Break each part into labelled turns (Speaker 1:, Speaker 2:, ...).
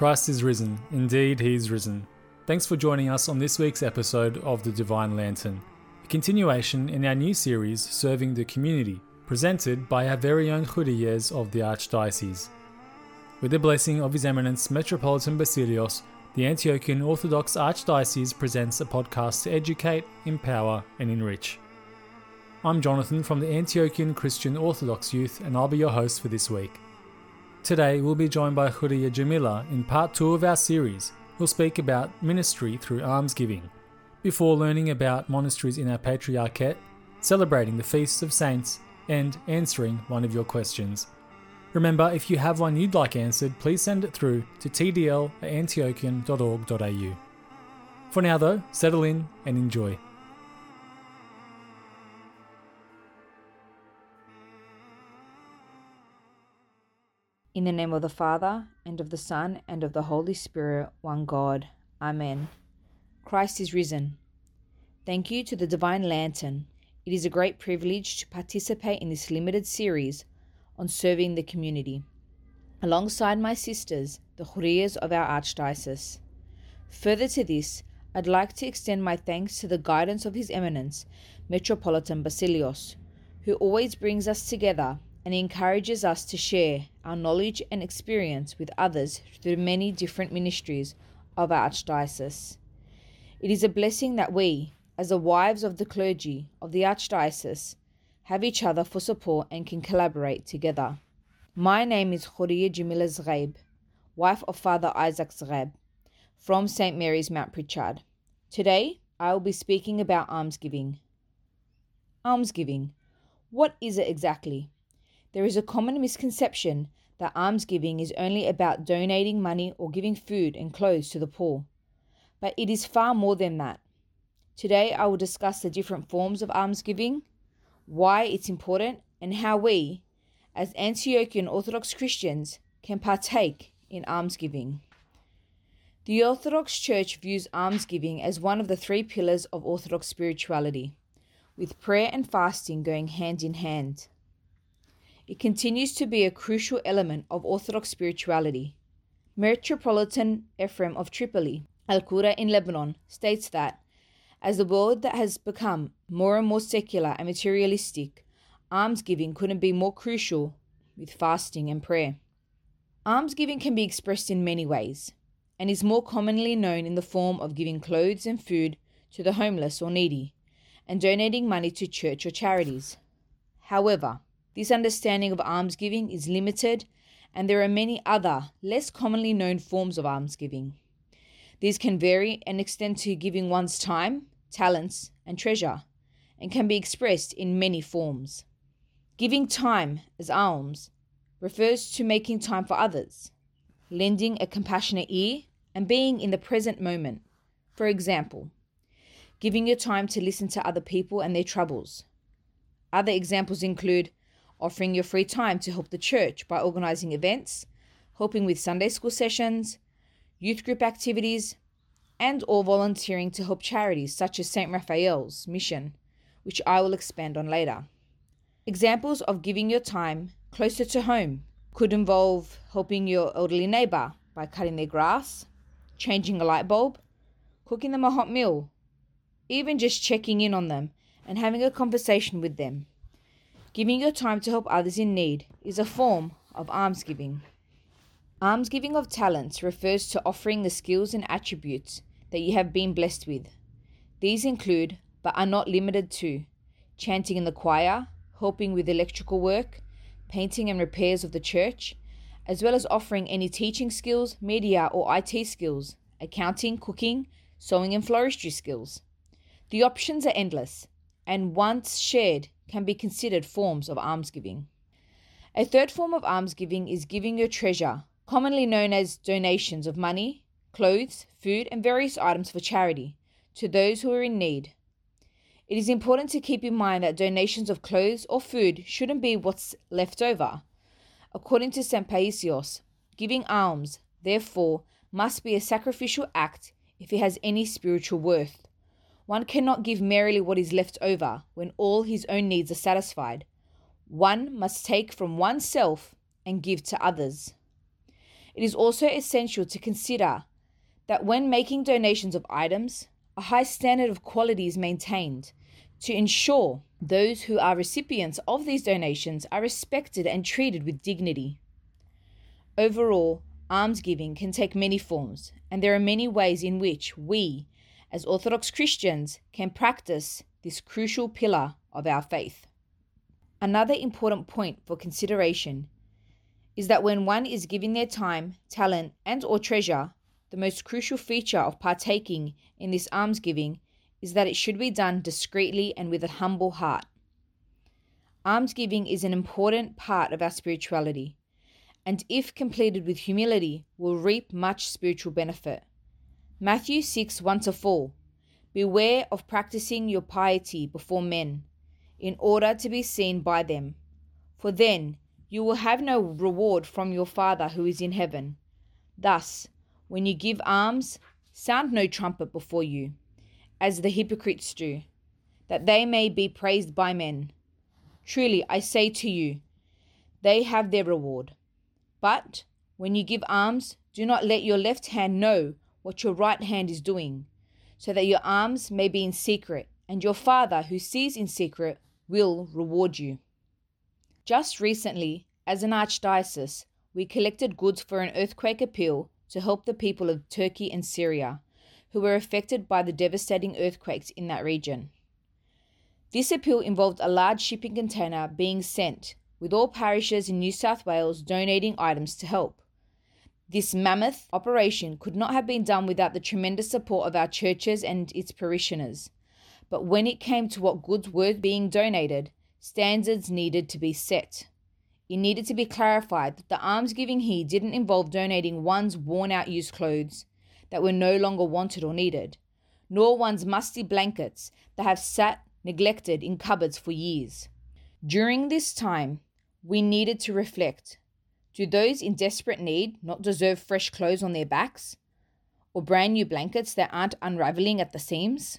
Speaker 1: Christ is risen. Indeed, he is risen. Thanks for joining us on this week's episode of The Divine Lantern, a continuation in our new series serving the community, presented by our very own Khouriyehs of the Archdiocese. With the blessing of His Eminence Metropolitan Basilios, the Antiochian Orthodox Archdiocese presents a podcast to educate, empower, and enrich. I'm Jonathan from the Antiochian Christian Orthodox Youth, and I'll be your host for this week. Today, we'll be joined by Khouriyeh Jamilla in part two of our series. We'll speak about ministry through almsgiving, before learning about monasteries in our Patriarchate, celebrating the feasts of saints, and answering one of your questions. Remember, if you have one you'd like answered, please send it through to tdl at antiochian.org.au. For now, though, settle in and enjoy.
Speaker 2: In the name of the Father, and of the Son, and of the Holy Spirit, one God. Amen. Christ is risen. Thank you to the Divine Lantern. It is a great privilege to participate in this limited series on serving the community, alongside my sisters, the Khouriyehs of our Archdiocese. Further to this, I'd like to extend my thanks to the guidance of His Eminence, Metropolitan Basilios, who always brings us together and encourages us to share our knowledge and experience with others through the many different ministries of our Archdiocese. It is a blessing that we, as the wives of the clergy of the Archdiocese, have each other for support and can collaborate together. My name is Khouriyeh Jamilla Zghaib, wife of Father Isaac Zghaib, from St. Mary's Mount Pritchard. Today, I will be speaking about almsgiving. Almsgiving. What is it exactly? There is a common misconception that almsgiving is only about donating money or giving food and clothes to the poor. But it is far more than that. Today I will discuss the different forms of almsgiving, why it's important, and how we, as Antiochian Orthodox Christians, can partake in almsgiving. The Orthodox Church views almsgiving as one of the three pillars of Orthodox spirituality, with prayer and fasting going hand in hand. It continues to be a crucial element of Orthodox spirituality. Metropolitan Ephraim of Tripoli, Al Qura in Lebanon, states that as the world that has become more and more secular and materialistic, almsgiving couldn't be more crucial with fasting and prayer. Almsgiving can be expressed in many ways and is more commonly known in the form of giving clothes and food to the homeless or needy and donating money to church or charities. However, this understanding of almsgiving is limited, and there are many other, less commonly known forms of almsgiving. These can vary and extend to giving one's time, talents, and treasure, and can be expressed in many forms. Giving time as alms refers to making time for others, lending a compassionate ear, and being in the present moment. For example, giving your time to listen to other people and their troubles. Other examples include offering your free time to help the church by organizing events, helping with Sunday school sessions, youth group activities, and or volunteering to help charities such as St. Raphael's mission, which I will expand on later. Examples of giving your time closer to home could involve helping your elderly neighbor by cutting their grass, changing a light bulb, cooking them a hot meal, even just checking in on them and having a conversation with them. Giving your time to help others in need is a form of almsgiving. Almsgiving of talents refers to offering the skills and attributes that you have been blessed with. These include, but are not limited to, chanting in the choir, helping with electrical work, painting and repairs of the church, as well as offering any teaching skills, media or IT skills, accounting, cooking, sewing, and floristry skills. The options are endless, and once shared, can be considered forms of almsgiving. A third form of almsgiving is giving your treasure, commonly known as donations of money, clothes, food, and various items for charity, to those who are in need. It is important to keep in mind that donations of clothes or food shouldn't be what's left over. According to St. Paisios, giving alms, therefore, must be a sacrificial act if it has any spiritual worth. One cannot give merely what is left over when all his own needs are satisfied. One must take from oneself and give to others. it is also essential to consider that when making donations of items, a high standard of quality is maintained to ensure those who are recipients of these donations are respected and treated with dignity. Overall, almsgiving can take many forms, and there are many ways in which we, as Orthodox Christians, can practice this crucial pillar of our faith. Another important point for consideration is that when one is giving their time, talent, and or treasure, the most crucial feature of partaking in this almsgiving is that it should be done discreetly and with a humble heart. Almsgiving is an important part of our spirituality, and if completed with humility, will reap much spiritual benefit. Matthew 6 1 4 Beware of practicing your piety before men, in order to be seen by them, for then you will have no reward from your Father who is in heaven. Thus, when you give alms, sound no trumpet before you, as the hypocrites do, that they may be praised by men. Truly, I say to you, they have their reward. But when you give alms, do not let your left hand know what your right hand is doing, so that your alms may be in secret, and your Father who sees in secret will reward you. Just recently, as an archdiocese, we collected goods for an earthquake appeal to help the people of Turkey and Syria who were affected by the devastating earthquakes in that region. This appeal involved a large shipping container being sent, with all parishes in New South Wales donating items to help. This mammoth operation could not have been done without the tremendous support of our churches and its parishioners. But when it came to what goods were being donated, standards needed to be set. It needed to be clarified that the almsgiving here didn't involve donating one's worn out used clothes, that were no longer wanted or needed, nor one's musty blankets that have sat neglected in cupboards for years. During this time, we needed to reflect do those in desperate need not deserve fresh clothes on their backs? Or brand new blankets that aren't unraveling at the seams?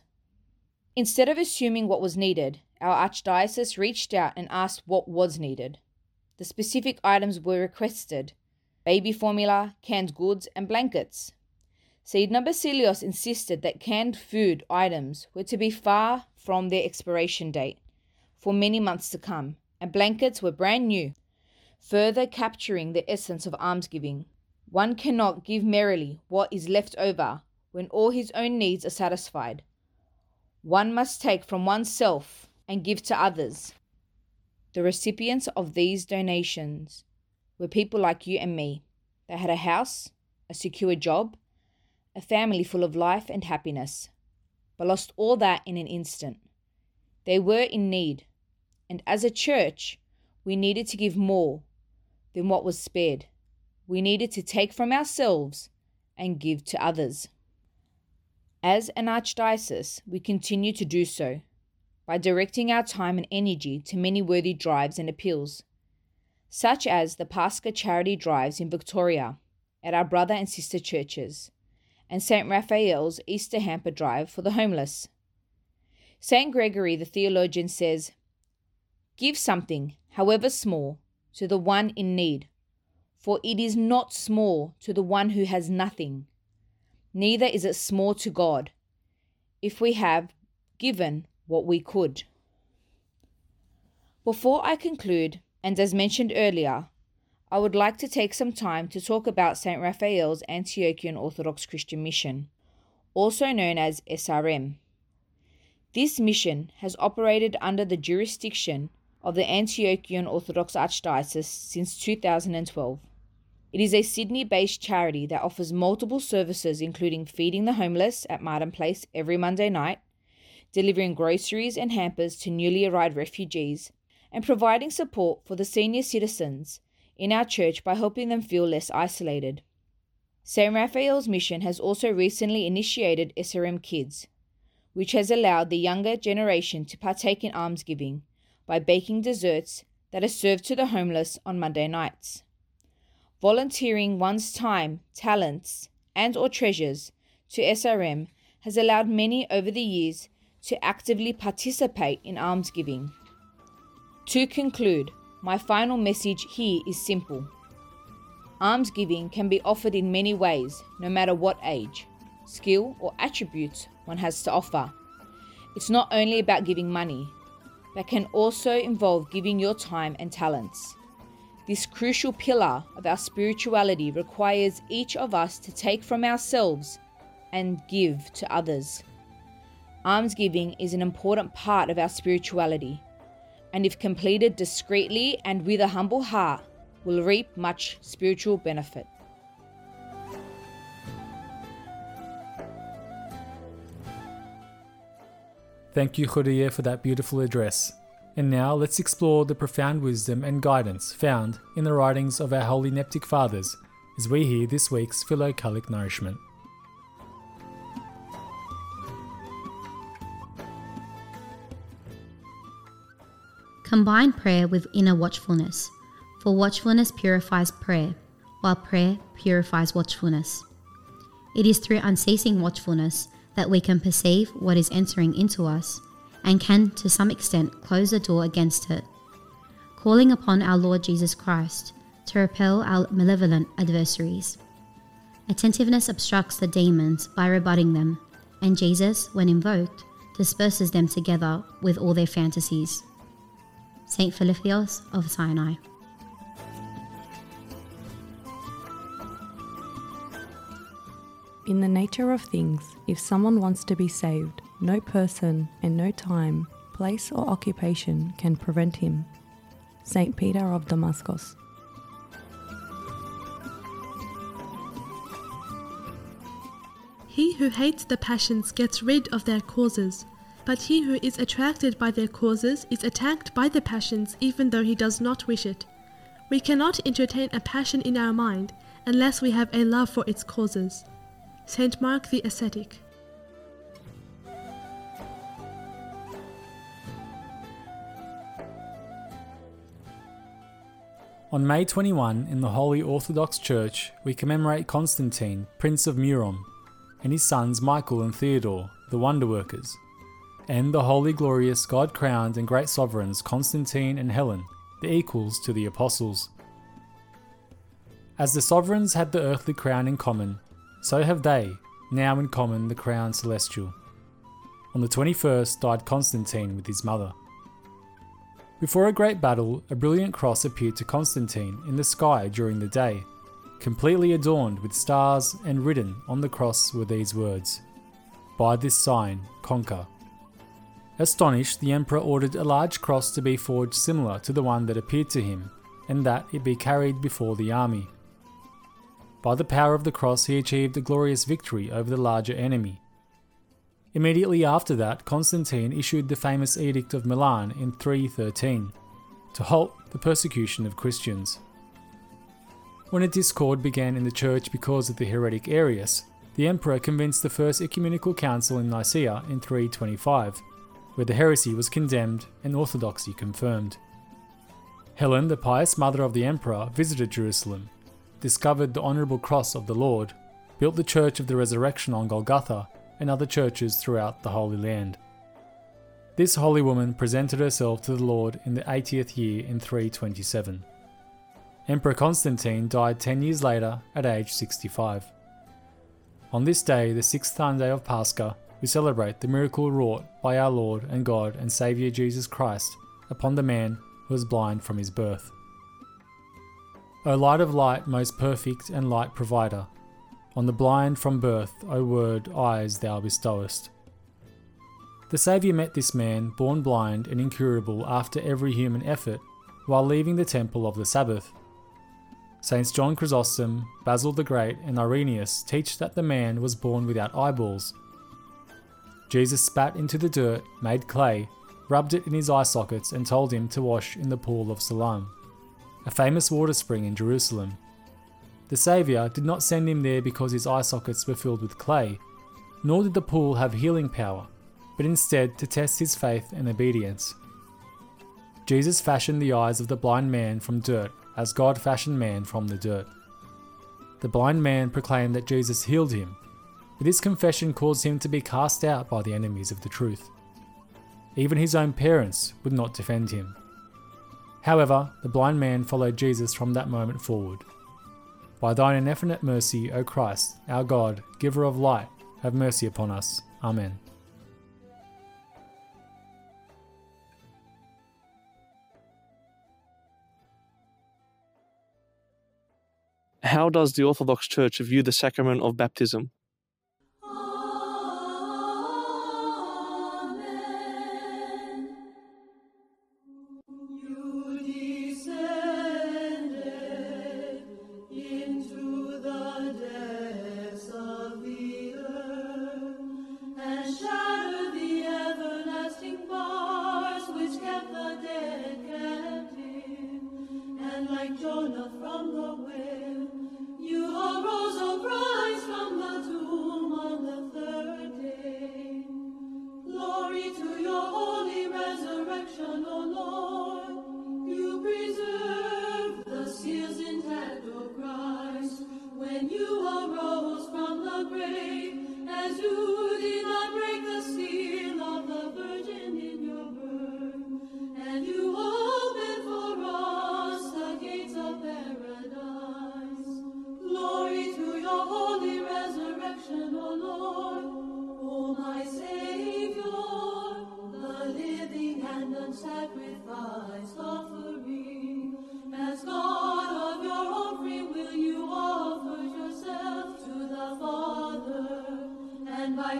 Speaker 2: Instead of assuming what was needed, our Archdiocese reached out and asked what was needed. The specific items were requested baby formula, canned goods, and blankets. Seydina Basilios insisted that canned food items were to be far from their expiration date for many months to come, and blankets were brand new, further capturing the essence of almsgiving. One cannot give merrily what is left over when all his own needs are satisfied. One must take from oneself and give to others. The recipients of these donations were people like you and me. They had a house, a secure job, a family full of life and happiness, but lost all that in an instant. They were in need, and as a church, we needed to give more than what was spared. We needed to take from ourselves and give to others. As an archdiocese, we continue to do so by directing our time and energy to many worthy drives and appeals, such as the Pascha charity drives in Victoria at our brother and sister churches and St. Raphael's Easter hamper drive for the homeless. St. Gregory the theologian says, Give something, however small, to the one in need, for it is not small to the one who has nothing, neither is it small to God, if we have given what we could. Before I conclude, and as mentioned earlier, I would like to take some time to talk about St. Raphael's Antiochian Orthodox Christian Mission, also known as SRM. This mission has operated under the jurisdiction of the Antiochian Orthodox Archdiocese since 2012. It is a Sydney based charity that offers multiple services, including feeding the homeless at Martin Place every Monday night, delivering groceries and hampers to newly arrived refugees, and providing support for the senior citizens in our church by helping them feel less isolated. St. Raphael's mission has also recently initiated SRM Kids, which has allowed the younger generation to partake in almsgiving by baking desserts that are served to the homeless on Monday nights. Volunteering one's time, talents, and or treasures to SRM has allowed many over the years to actively participate in almsgiving. To conclude, my final message here is simple Almsgiving can be offered in many ways, no matter what age, skill, or attributes one has to offer. It's not only about giving money, but can also involve giving your time and talents. This crucial pillar of our spirituality requires each of us to take from ourselves and give to others. Almsgiving is an important part of our spirituality, and if completed discreetly and with a humble heart, will reap much spiritual benefit.
Speaker 1: Thank you, Khouriyeh, for that beautiful address. And now let's explore the profound wisdom and guidance found in the writings of our holy Neptic Fathers as we hear this week's Philocalic Nourishment.
Speaker 3: Combine prayer with inner watchfulness, for watchfulness purifies prayer, while prayer purifies watchfulness. It is through unceasing watchfulness that we can perceive what is entering into us and can, to some extent, close the door against it. Calling upon our Lord Jesus Christ to repel our malevolent adversaries. Attentiveness obstructs the demons by rebutting them, and Jesus, when invoked, disperses them together with all their fantasies. St. Philotheos of Sinai.
Speaker 4: In the nature of things, if someone wants to be saved, no person and no time, place, or occupation can prevent him. St. Peter of Damascus.
Speaker 5: He who hates the passions gets rid of their causes, but he who is attracted by their causes is attacked by the passions even though he does not wish it. We cannot entertain a passion in our mind unless we have a love for its causes. St. Mark the Ascetic.
Speaker 1: On May 21, in the Holy Orthodox Church, we commemorate Constantine, Prince of Murom, and his sons Michael and Theodore, the wonder workers, and the holy, glorious, God crowned, and great sovereigns Constantine and Helen, the equals to the apostles. As the sovereigns had the earthly crown in common, so have they now in common the crown celestial. On the 21st died Constantine with his mother. Before a great battle, a brilliant cross appeared to Constantine in the sky during the day, completely adorned with stars, and written on the cross were these words By this sign, conquer. Astonished, the emperor ordered a large cross to be forged similar to the one that appeared to him, and that it be carried before the army. By the power of the cross, he achieved a glorious victory over the larger enemy. Immediately after that, Constantine issued the famous Edict of Milan in 313 to halt the persecution of Christians. When a discord began in the church because of the heretic Arius, the emperor convinced the First Ecumenical Council in Nicaea in 325, where the heresy was condemned and orthodoxy confirmed. Helen, the pious mother of the emperor, visited Jerusalem, discovered the honourable cross of the Lord, built the Church of the Resurrection on Golgotha, and other churches throughout the Holy Land. This holy woman presented herself to the Lord in the 80th year in 327. Emperor Constantine died 10 years later at age 65. On this day, the sixth Sunday of Pascha, we celebrate the miracle wrought by our Lord and God and Saviour Jesus Christ upon the man who was blind from his birth. O light of light, most perfect and light provider, on the blind from birth, O Word, eyes thou bestowest. The Saviour met this man, born blind and incurable after every human effort, while leaving the temple of the Sabbath. Saints John Chrysostom, Basil the Great, and Irenaeus teach that the man was born without eyeballs. Jesus spat into the dirt, made clay, rubbed it in his eye sockets, and told him to wash in the pool of Siloam, a famous water spring in Jerusalem. The Saviour did not send him there because his eye sockets were filled with clay, nor did the pool have healing power, but instead to test his faith and obedience. Jesus fashioned the eyes of the blind man from dirt, as God fashioned man from the dirt. The blind man proclaimed that Jesus healed him, but this confession caused him to be cast out by the enemies of the truth. Even his own parents would not defend him. However, the blind man followed Jesus from that moment forward. By thine infinite mercy, O Christ, our God, giver of light, have mercy upon us. Amen.
Speaker 6: How does the Orthodox Church view the sacrament of baptism? to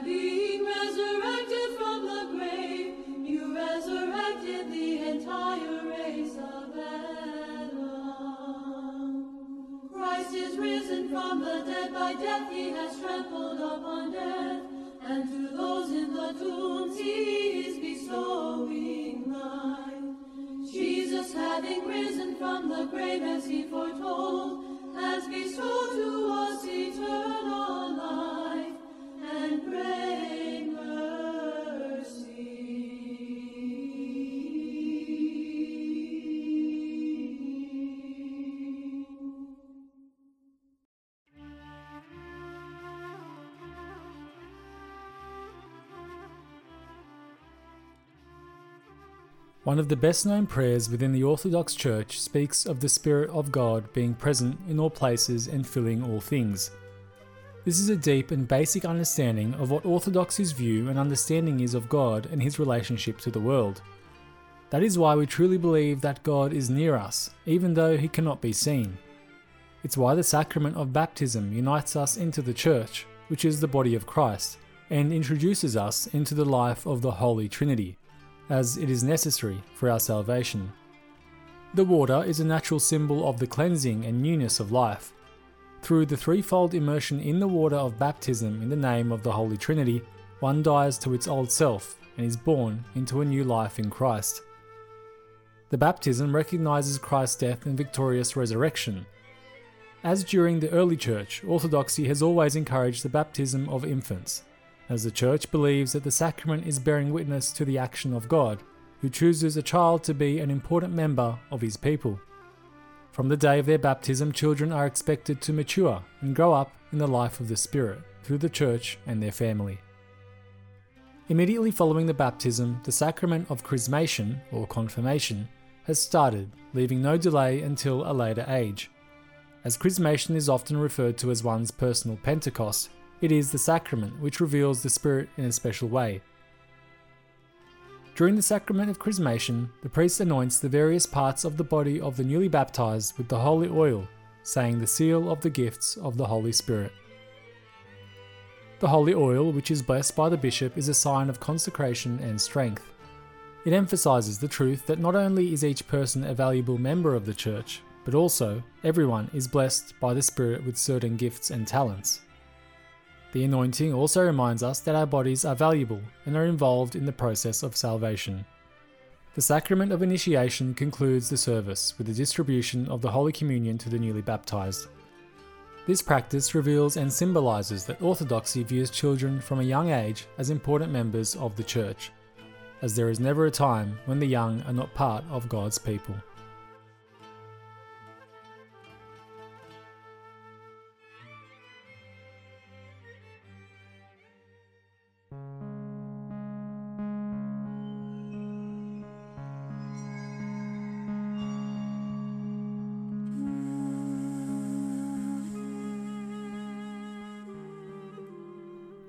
Speaker 6: being resurrected from the grave, you resurrected the entire race of Adam. Christ is risen from the dead, by death he has trampled upon death, and to those in the tombs he is bestowing life. Jesus, having risen from the grave as he foretold, has bestowed to us eternal life.
Speaker 1: One of the best known prayers within the Orthodox Church speaks of the Spirit of God being present in all places and filling all things. This is a deep and basic understanding of what Orthodoxy's view and understanding is of God and his relationship to the world. That is why we truly believe that God is near us, even though he cannot be seen. It's why the sacrament of baptism unites us into the Church, which is the body of Christ, and introduces us into the life of the Holy Trinity as it is necessary for our salvation. The water is a natural symbol of the cleansing and newness of life. Through the threefold immersion in the water of baptism in the name of the Holy Trinity, one dies to its old self and is born into a new life in Christ. The baptism recognizes Christ's death and victorious resurrection. As during the early church, Orthodoxy has always encouraged the baptism of infants as the Church believes that the sacrament is bearing witness to the action of God, who chooses a child to be an important member of his people. From the day of their baptism, children are expected to mature and grow up in the life of the Spirit through the Church and their family. Immediately following the baptism, the sacrament of chrismation, or confirmation, has started, leaving no delay until a later age. As chrismation is often referred to as one's personal Pentecost, it is the sacrament which reveals the Spirit in a special way. During the sacrament of chrismation, the priest anoints the various parts of the body of the newly baptized with the holy oil, saying the seal of the gifts of the Holy Spirit. The holy oil, which is blessed by the bishop, is a sign of consecration and strength. It emphasizes the truth that not only is each person a valuable member of the church, but also everyone is blessed by the Spirit with certain gifts and talents. The anointing also reminds us that our bodies are valuable and are involved in the process of salvation. The sacrament of initiation concludes the service with the distribution of the Holy Communion to the newly baptized. This practice reveals and symbolizes that Orthodoxy views children from a young age as important members of the Church, as there is never a time when the young are not part of God's people.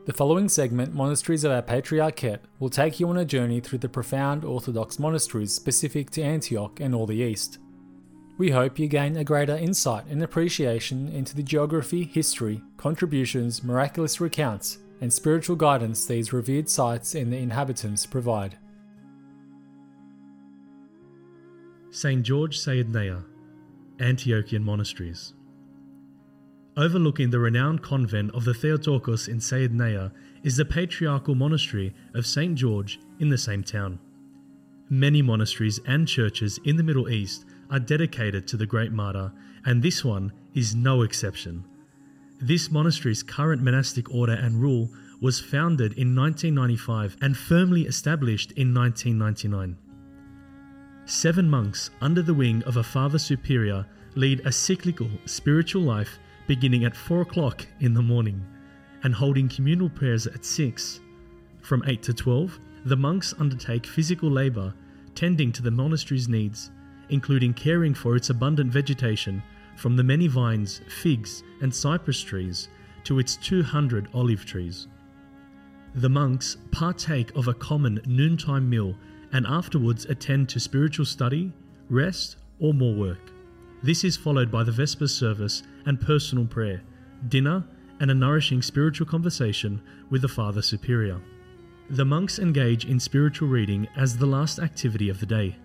Speaker 1: The following segment, Monasteries of our Patriarchate, will take you on a journey through the profound Orthodox monasteries specific to Antioch and all the East. We hope you gain a greater insight and appreciation into the geography, history, contributions, miraculous recounts, and spiritual guidance these revered sites and the inhabitants provide.
Speaker 7: St. George Saydnaya, Antiochian Monasteries. Overlooking the renowned convent of the Theotokos in Saydnaya is the patriarchal monastery of St. George in the same town. Many monasteries and churches in the Middle East are dedicated to the great martyr, and this one is no exception. This monastery's current monastic order and rule was founded in 1995 and firmly established in 1999. Seven monks under the wing of a Father Superior lead a cyclical spiritual life beginning at 4 o'clock in the morning and holding communal prayers at 6. From 8 to 12, the monks undertake physical labour, tending to the monastery's needs including caring for its abundant vegetation from the many vines, figs, and cypress trees to its 200 olive trees. The monks partake of a common noontime meal and afterwards attend to spiritual study, rest, or more work. This is followed by the Vespers service and personal prayer, dinner, and a nourishing spiritual conversation with the Father Superior. The monks engage in spiritual reading as the last activity of the day.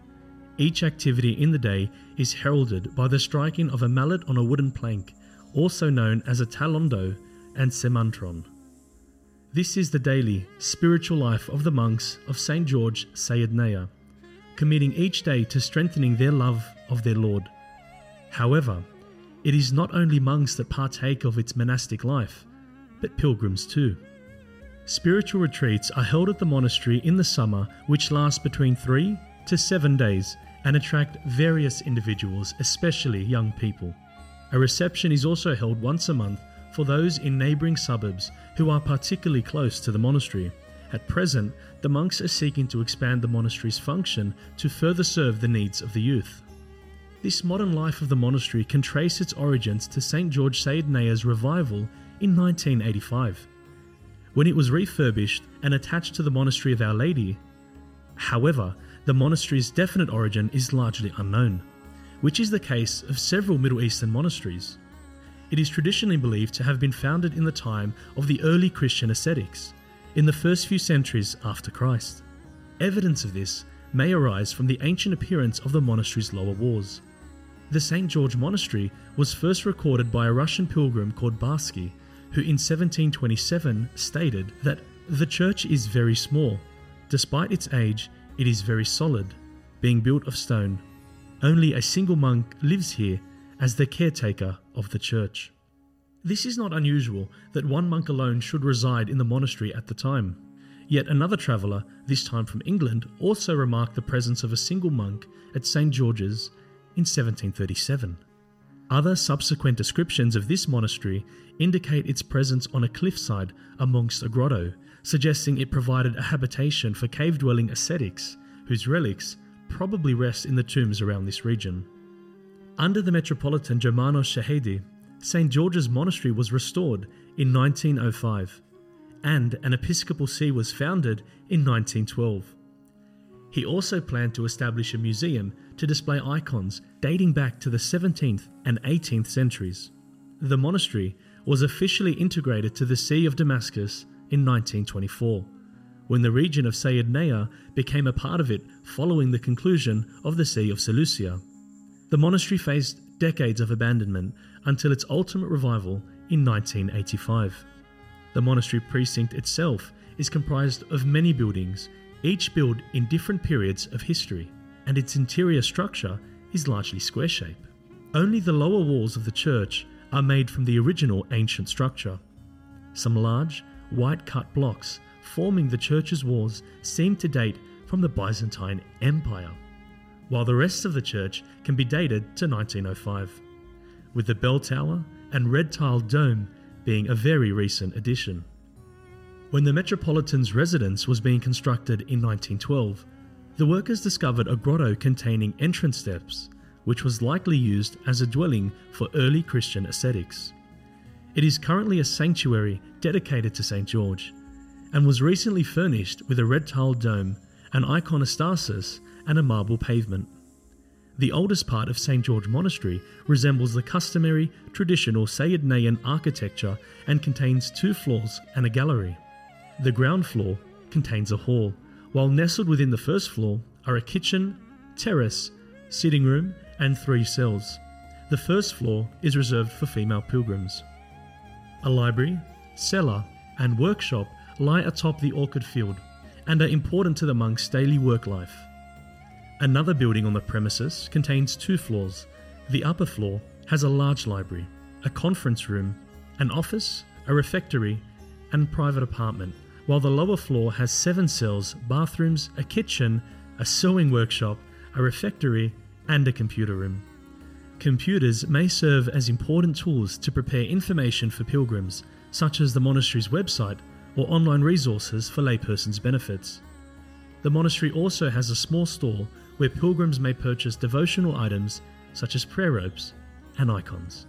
Speaker 7: Each activity in the day is heralded by the striking of a mallet on a wooden plank, also known as a talanto and semantron. This is the daily spiritual life of the monks of St. George Saydnaya, committing each day to strengthening their love of their Lord. However, it is not only monks that partake of its monastic life, but pilgrims too. Spiritual retreats are held at the monastery in the summer, which last between three to seven days and attract various individuals, especially young people. A reception is also held once a month for those in neighbouring suburbs who are particularly close to the monastery. At present, the monks are seeking to expand the monastery's function to further serve the needs of the youth. This modern life of the monastery can trace its origins to St. George Saydnaya's revival in 1985, when it was refurbished and attached to the Monastery of Our Lady. However, the monastery's definite origin is largely unknown, which is the case of several Middle Eastern monasteries. It is traditionally believed to have been founded in the time of the early Christian ascetics, in the first few centuries after Christ. Evidence of this may arise from the ancient appearance of the monastery's lower walls. The St. George Monastery was first recorded by a Russian pilgrim called Barsky, who in 1727 stated that the church is very small. Despite its age, it is very solid, being built of stone. Only a single monk lives here as the caretaker of the church. This is not unusual that one monk alone should reside in the monastery at the time. Yet another traveller, this time from England, also remarked the presence of a single monk at St George's in 1737. Other subsequent descriptions of this monastery indicate its presence on a cliffside amongst a grotto suggesting it provided a habitation for cave dwelling ascetics whose relics probably rest in the tombs around this region. Under the Metropolitan Germanos Shehadeh, St. George's Monastery was restored in 1905, and an episcopal see was founded in 1912. He also planned to establish a museum to display icons dating back to the 17th and 18th centuries. The monastery was officially integrated to the See of Damascus in 1924, when the region of Saydnaya became a part of it following the conclusion of the See of Seleucia. The monastery faced decades of abandonment until its ultimate revival in 1985. The monastery precinct itself is comprised of many buildings, each built in different periods of history, and its interior structure is largely square shape. Only the lower walls of the church are made from the original ancient structure. Some large white cut blocks forming the church's walls seem to date from the Byzantine Empire, while the rest of the church can be dated to 1905, with the bell tower and red tiled dome being a very recent addition. When the Metropolitan's residence was being constructed in 1912, the workers discovered a grotto containing entrance steps, which was likely used as a dwelling for early Christian ascetics. It is currently a sanctuary dedicated to St. George and was recently furnished with a red tiled dome, an iconostasis, and a marble pavement. The oldest part of St. George Monastery resembles the customary traditional Saydnayan architecture and contains two floors and a gallery. The ground floor contains a hall, while nestled within the first floor are a kitchen, terrace, sitting room, and three cells. The first floor is reserved for female pilgrims. A library, cellar, and workshop lie atop the orchid field and are important to the monks' daily work life. Another building on the premises contains two floors. The upper floor has a large library, a conference room, an office, a refectory, and private apartment, while the lower floor has seven cells, bathrooms, a kitchen, a sewing workshop, a refectory, and a computer room. Computers may serve as important tools to prepare information for pilgrims, such as the monastery's website or online resources for laypersons' benefits. The monastery also has a small store where pilgrims may purchase devotional items such as prayer robes and icons.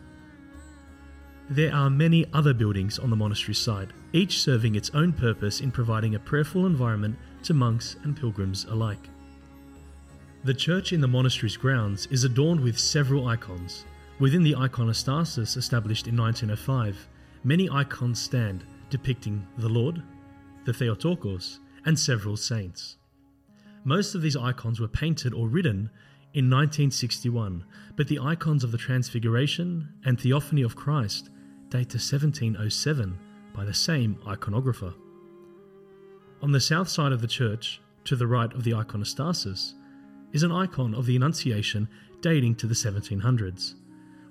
Speaker 7: There are many other buildings on the monastery side, each serving its own purpose in providing a prayerful environment to monks and pilgrims alike. The church in the monastery's grounds is adorned with several icons. Within the iconostasis established in 1905, many icons stand depicting the Lord, the Theotokos, and several saints. Most of these icons were painted or written in 1961, but the icons of the Transfiguration and Theophany of Christ date to 1707 by the same iconographer. On the south side of the church, to the right of the iconostasis, is an icon of the Annunciation dating to the 1700s,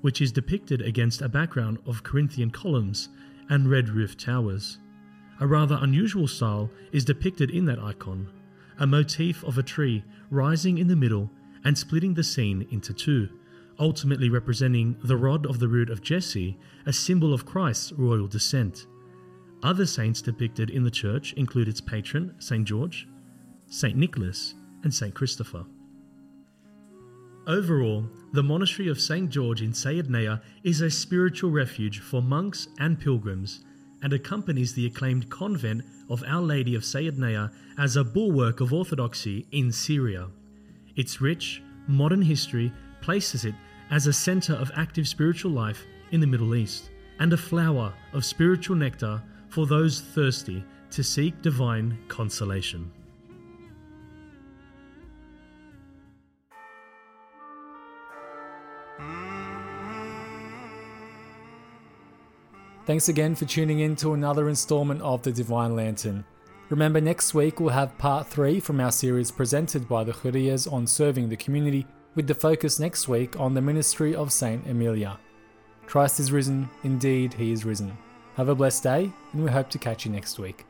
Speaker 7: which is depicted against a background of Corinthian columns and red roof towers. A rather unusual style is depicted in that icon a motif of a tree rising in the middle and splitting the scene into two, ultimately representing the rod of the root of Jesse, a symbol of Christ's royal descent. Other saints depicted in the church include its patron, St. George, St. Nicholas, and St. Christopher. Overall, the monastery of St. George in Saydnaya is a spiritual refuge for monks and pilgrims and accompanies the acclaimed convent of Our Lady of Saydnaya as a bulwark of orthodoxy in Syria. Its rich, modern history places it as a centre of active spiritual life in the Middle East and a flower of spiritual nectar for those thirsty to seek divine consolation.
Speaker 1: Thanks again for tuning in to another installment of The Divine Lantern. Remember, next week we'll have part 3 from our series presented by the Khouriyehs on serving the community, with the focus next week on the ministry of Saint Emilia. Christ is risen, indeed, he is risen. Have a blessed day, and we hope to catch you next week.